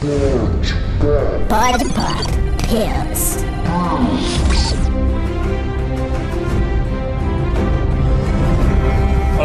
Pod Pop Pills.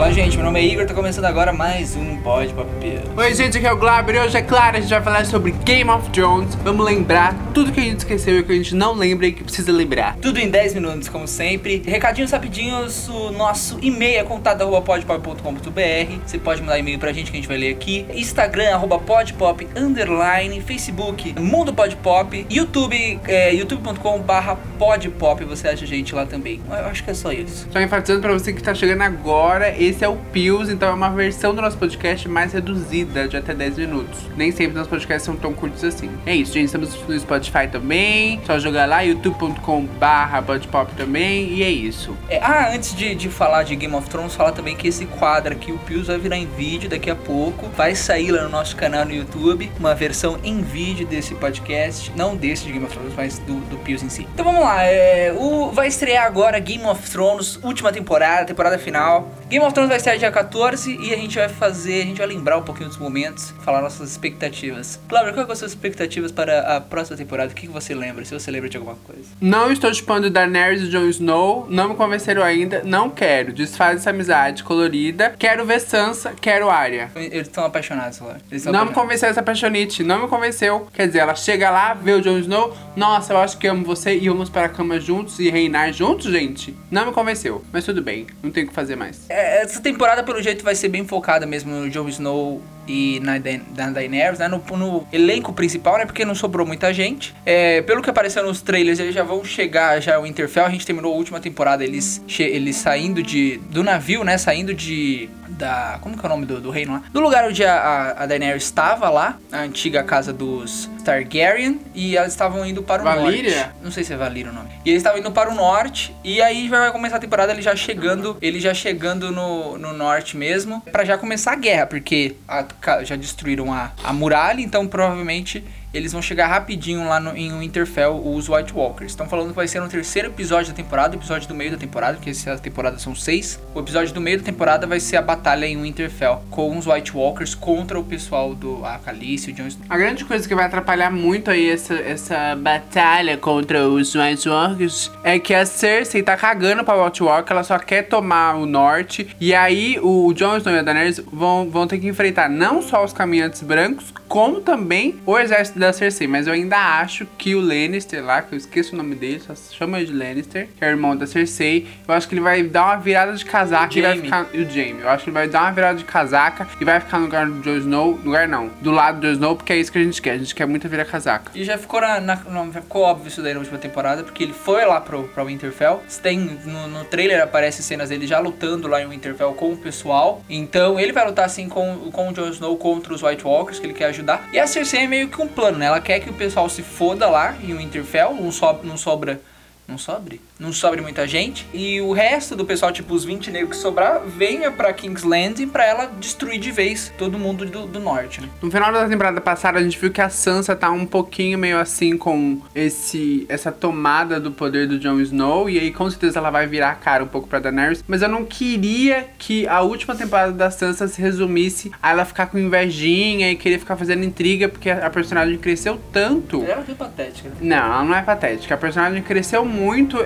Olá, gente. Meu nome é Igor. Tá começando agora mais um Pod Papel. Oi, gente, aqui é o Glauber e hoje, é claro, a gente vai falar sobre Game of Thrones. Vamos lembrar tudo que a gente esqueceu e que a gente não lembra e que precisa lembrar. Tudo em 10 minutos, como sempre. Recadinhos rapidinhos. O nosso e-mail é contato.podpop.com.br. Você pode mandar e-mail pra gente que a gente vai ler aqui. Instagram, arroba podpop, underline. Facebook, Mundo Podpop. YouTube, é, youtube.com barra podpop. Você acha a gente lá também. Eu acho que é só isso. Só enfatizando pra você que tá chegando agora, esse é o Pills, então é uma versão do nosso podcast mais reduzida, de até 10 minutos. Nem sempre nossos podcasts são tão curtos assim. É isso, gente. Estamos no Spotify também. Só jogar lá, youtube.com barra podpop também. E é isso. É, ah, antes de, de falar de Game of Thrones, falar também que esse quadro aqui, o Pius, vai virar em vídeo daqui a pouco. Vai sair lá no nosso canal no YouTube, uma versão em vídeo desse podcast. Não desse de Game of Thrones, mas do, do Pius em si. Então vamos lá, é, o, vai estrear agora Game of Thrones, última temporada, temporada final. Game of Thrones vai estrear dia 14 e a gente vai fazer, a gente vai lembrar um pouquinho dos momentos, falar nossas expectativas. Cláudio, quais são as suas expectativas para a próxima temporada? O que, você lembra, se você lembra de alguma coisa? Não estou chupando Daenerys e Jon Snow. Não me convenceram ainda. Não quero. Desfaz essa amizade colorida. Quero ver Sansa. Quero Arya. Eles estão apaixonados, Cláudio. Não me apaixonados. convenceu essa apaixonite, não me convenceu. Quer dizer, ela chega lá, vê o Jon Snow, nossa, eu acho que amo você e vamos para a cama juntos e reinar juntos, gente. Não me convenceu, mas tudo bem, não tem o que fazer mais. É, Essa temporada, pelo jeito, vai ser bem focada mesmo no Jon Snow e na, Da- na Daenerys, né? No, no elenco principal, né? Porque não sobrou muita gente. É, pelo que apareceu nos trailers, eles já vão chegar já o Winterfell. A gente terminou a última temporada, eles, eles saindo de do navio, né? Saindo de da como que é o nome do, do reino lá? Do lugar onde a, a, a Daenerys estava lá, a antiga casa dos Targaryen, e elas estavam indo para o Valíria? norte. Não sei se é Valíria o nome. E eles estavam indo para o norte. E aí já vai começar a temporada ele já chegando. Ele já chegando no, no norte mesmo. Pra já começar a guerra. Porque a- já destruíram a, a muralha. Então provavelmente eles vão chegar rapidinho lá no, em Winterfell, os White Walkers. Estão falando que vai ser no terceiro episódio da temporada, episódio do meio da temporada, porque essa temporada são seis. O episódio do meio da temporada vai ser a batalha em Winterfell com os White Walkers contra o pessoal do a Khaleesi, o Jon Snow. A grande coisa que vai atrapalhar muito aí essa, essa batalha contra os White Walkers é que a Cersei tá cagando pra White Walker, ela só quer tomar o norte. E aí o Jon Snow e a Daenerys vão, vão ter que enfrentar não só os caminhantes brancos, como também o exército da Cersei. Mas eu ainda acho que o Lannister lá, que eu esqueço o nome dele, só se chama de Lannister, que é o irmão da Cersei, eu acho que ele vai dar uma virada de casaca e vai ficar. E o Jaime, eu acho que ele vai dar uma virada de casaca e vai ficar no lugar do Jon Snow. No lugar não, do lado do Jon Snow, porque é isso que a gente quer. A gente quer muito virar casaca. E já ficou, na, na- não, já ficou óbvio isso daí na última temporada, porque ele foi lá pro, pra Winterfell. Tem, no, no trailer aparece cenas dele já lutando lá em Winterfell com o pessoal. Então ele vai lutar assim com, com o Jon Snow contra os White Walkers, que ele quer ajudar. E a Cersei é meio que um plano, né? Ela quer que o pessoal se foda lá em Winterfell, não, não sobra. Não sobre? Não sobre muita gente. E o resto do pessoal, tipo os 20 negros que sobrar, venha pra King's Landing pra ela destruir de vez todo mundo do, do norte, né? No final da temporada passada, a gente viu que a Sansa tá um pouquinho meio assim com esse essa tomada do poder do Jon Snow. E aí, com certeza, ela vai virar a cara um pouco pra Daenerys. Mas eu não queria que a última temporada da Sansa se resumisse a ela ficar com invejinha e querer ficar fazendo intriga, porque a personagem cresceu tanto. Ela é patética, né? Não, ela não é patética. A personagem cresceu muito,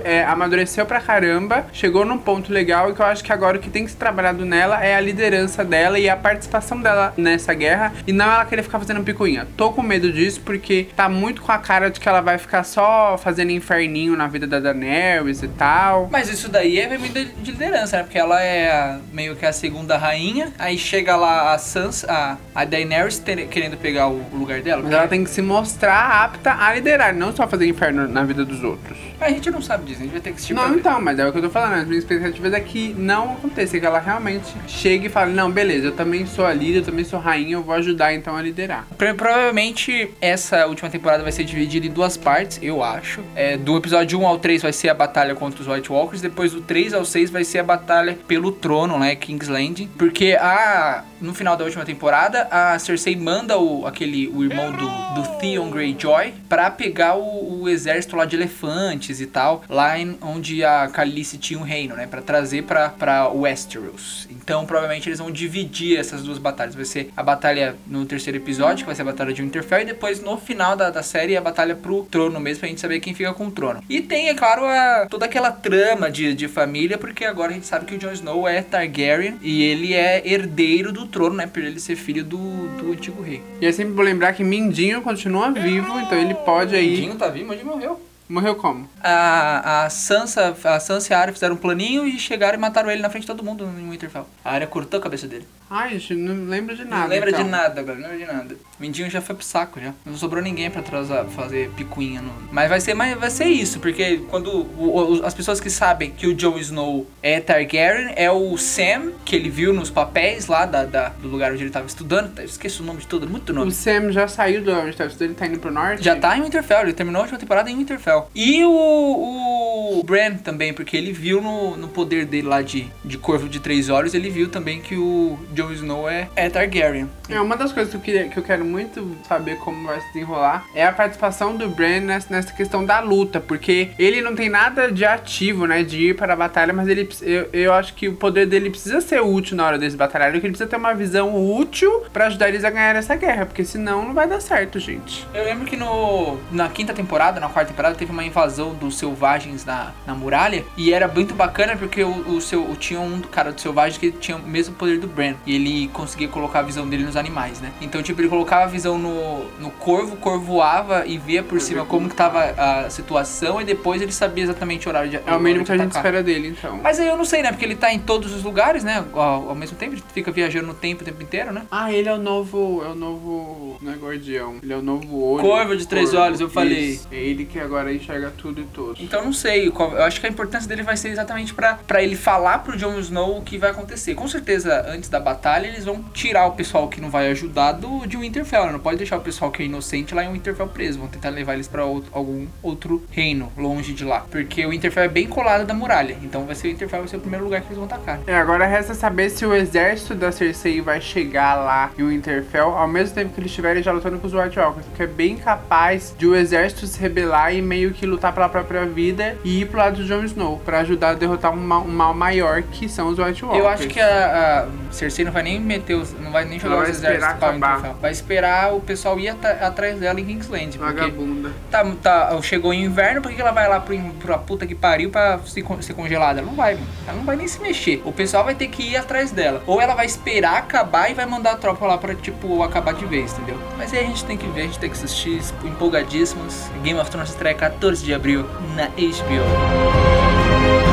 é, amadureceu pra caramba, chegou num ponto legal e que eu acho que agora o que tem que ser trabalhado nela é a liderança dela e a participação dela nessa guerra e não ela querer ficar fazendo picuinha. Tô com medo disso porque tá muito com a cara de que ela vai ficar só fazendo inferninho na vida da Daenerys e tal. Mas isso daí é muito de de liderança, né? Porque ela é a- meio que a segunda rainha, aí chega lá a Sansa, a, a Daenerys ter- querendo pegar o, o lugar dela. Mas ela tem que se mostrar apta a liderar, não só fazer inferno na vida dos outros. A gente não sabe disso, a gente vai ter que assistir Não, ver. então, mas é o que eu tô falando. As minhas expectativas é que não aconteça, que ela realmente chegue e fale, não, beleza, eu também sou a líder, eu também sou rainha, eu vou ajudar então a liderar. Pro- Provavelmente essa última temporada vai ser dividida em duas partes, eu acho. É, do episódio 1 ao 3 vai ser a batalha contra os White Walkers, depois do 3 ao 6 vai ser a batalha pelo trono, né, King's Landing. Porque a no final da última temporada, a Cersei manda o, aquele, o irmão do, do Theon Greyjoy pra pegar o, o exército lá de elefantes e tal, lá em, onde a Khaleesi tinha um reino, né? Pra trazer pra, pra Westeros. Então, provavelmente, eles vão dividir essas duas batalhas. Vai ser a batalha no terceiro episódio, que vai ser a batalha de Winterfell, e depois, no final da, da série, a batalha pro trono mesmo, pra gente saber quem fica com o trono. E tem, é claro, a, toda aquela trama de, de família, porque agora a gente sabe que o Jon Snow é Targaryen e ele é herdeiro do trono, né? Por ele ser filho do, do antigo rei. E é sempre bom lembrar que Mindinho continua vivo, então ele pode aí. Mindinho tá vivo, Mindinho morreu. Morreu como? A, a Sansa, a Sansa e a Arya fizeram um planinho e chegaram e mataram ele na frente de todo mundo em Winterfell. A Arya cortou a cabeça dele. Ai, gente, não lembro de nada. não lembra então. de nada agora, não lembra de nada. Mindinho já foi pro saco já. Não sobrou ninguém pra atrasar, fazer picuinha no. Mas vai ser, mas vai ser isso, porque quando o- o- as pessoas que sabem que o Jon Snow é Targaryen é o Sam, que ele viu nos papéis lá da, da- do lugar onde ele tava estudando. Eu esqueço o nome de todo, muito nome. O Sam já saiu do onde tá estudando, ele tá indo pro norte? Já tá em Winterfell, ele terminou a última temporada em Winterfell. E o, o Bran também, porque ele viu no, no poder dele lá de, de Corvo de Três Olhos, ele viu também que o Jon Snow é, é Targaryen. É, uma das coisas que eu, queria, que eu quero muito saber como vai se desenrolar é a participação do Bran nessa, questão da luta, porque ele não tem nada de ativo, né, de ir para a batalha, mas ele, eu, eu acho que o poder dele precisa ser útil na hora deles batalharem, que ele precisa ter uma visão útil para ajudar eles a ganhar essa guerra, porque senão não vai dar certo, gente. Eu lembro que no, na quinta temporada, na quarta temporada, teve uma invasão dos selvagens na, na muralha. E era muito bacana porque o, o seu, o- tinha um cara dos selvagens que tinha o mesmo poder do Bran. E ele conseguia colocar a visão dele nos animais, né? Então, tipo, ele colocava a visão no, no corvo, o corvo voava e via por cima como que tava a situação. E depois ele sabia exatamente o horário de É o mínimo que a gente espera dele, então. Mas aí eu não sei, né? Porque ele tá em todos os lugares, né? Ao, ao mesmo tempo, ele fica viajando no tempo o tempo inteiro, né? Ah, ele é o novo. É o novo. Não é guardião. Ele é o novo olho. Corvo de três olhos, eu falei. Isso. É ele que agora enxerga tudo e todos. Então não sei, qual- eu acho que a importância dele vai ser exatamente pra ele falar pro Jon Snow o que vai acontecer. Com certeza, antes da batalha, eles vão tirar o pessoal que não vai ajudar do, de Winterfell, né? Não pode deixar o pessoal que é inocente lá em Winterfell preso. Vão tentar levar eles pra ou- algum outro reino, longe de lá. Porque o Winterfell é bem colado da muralha. Então vai ser o Winterfell, vai ser o primeiro lugar que eles vão atacar. É, agora resta saber se o exército da Cersei vai chegar lá em Winterfell ao mesmo tempo que eles estiverem já lutando com os White Walkers, porque é bem capaz de o exército se rebelar e meio que lutar pela própria vida e ir pro lado do Jon Snow pra ajudar a derrotar um mal, um mal maior que são os White Walkers. Eu acho que a, a Cersei não vai nem meter os. não vai nem jogar os exércitos acabar. Winterfell. Vai esperar o pessoal ir ata- atrás dela em Kingsland. Vagabunda. Tá, tá, chegou em inverno, por que que ela vai lá pro, pra puta que pariu pra se, con- ser congelada? Ela não vai, mano. Ela não vai nem se mexer. O pessoal vai ter que ir atrás dela. Ou ela vai esperar acabar e vai mandar a tropa lá pra, tipo, acabar de vez, entendeu? Mas aí a gente tem que ver, a gente tem que assistir empolgadíssimos. Game of Thrones estreia 14 de abril na HBO.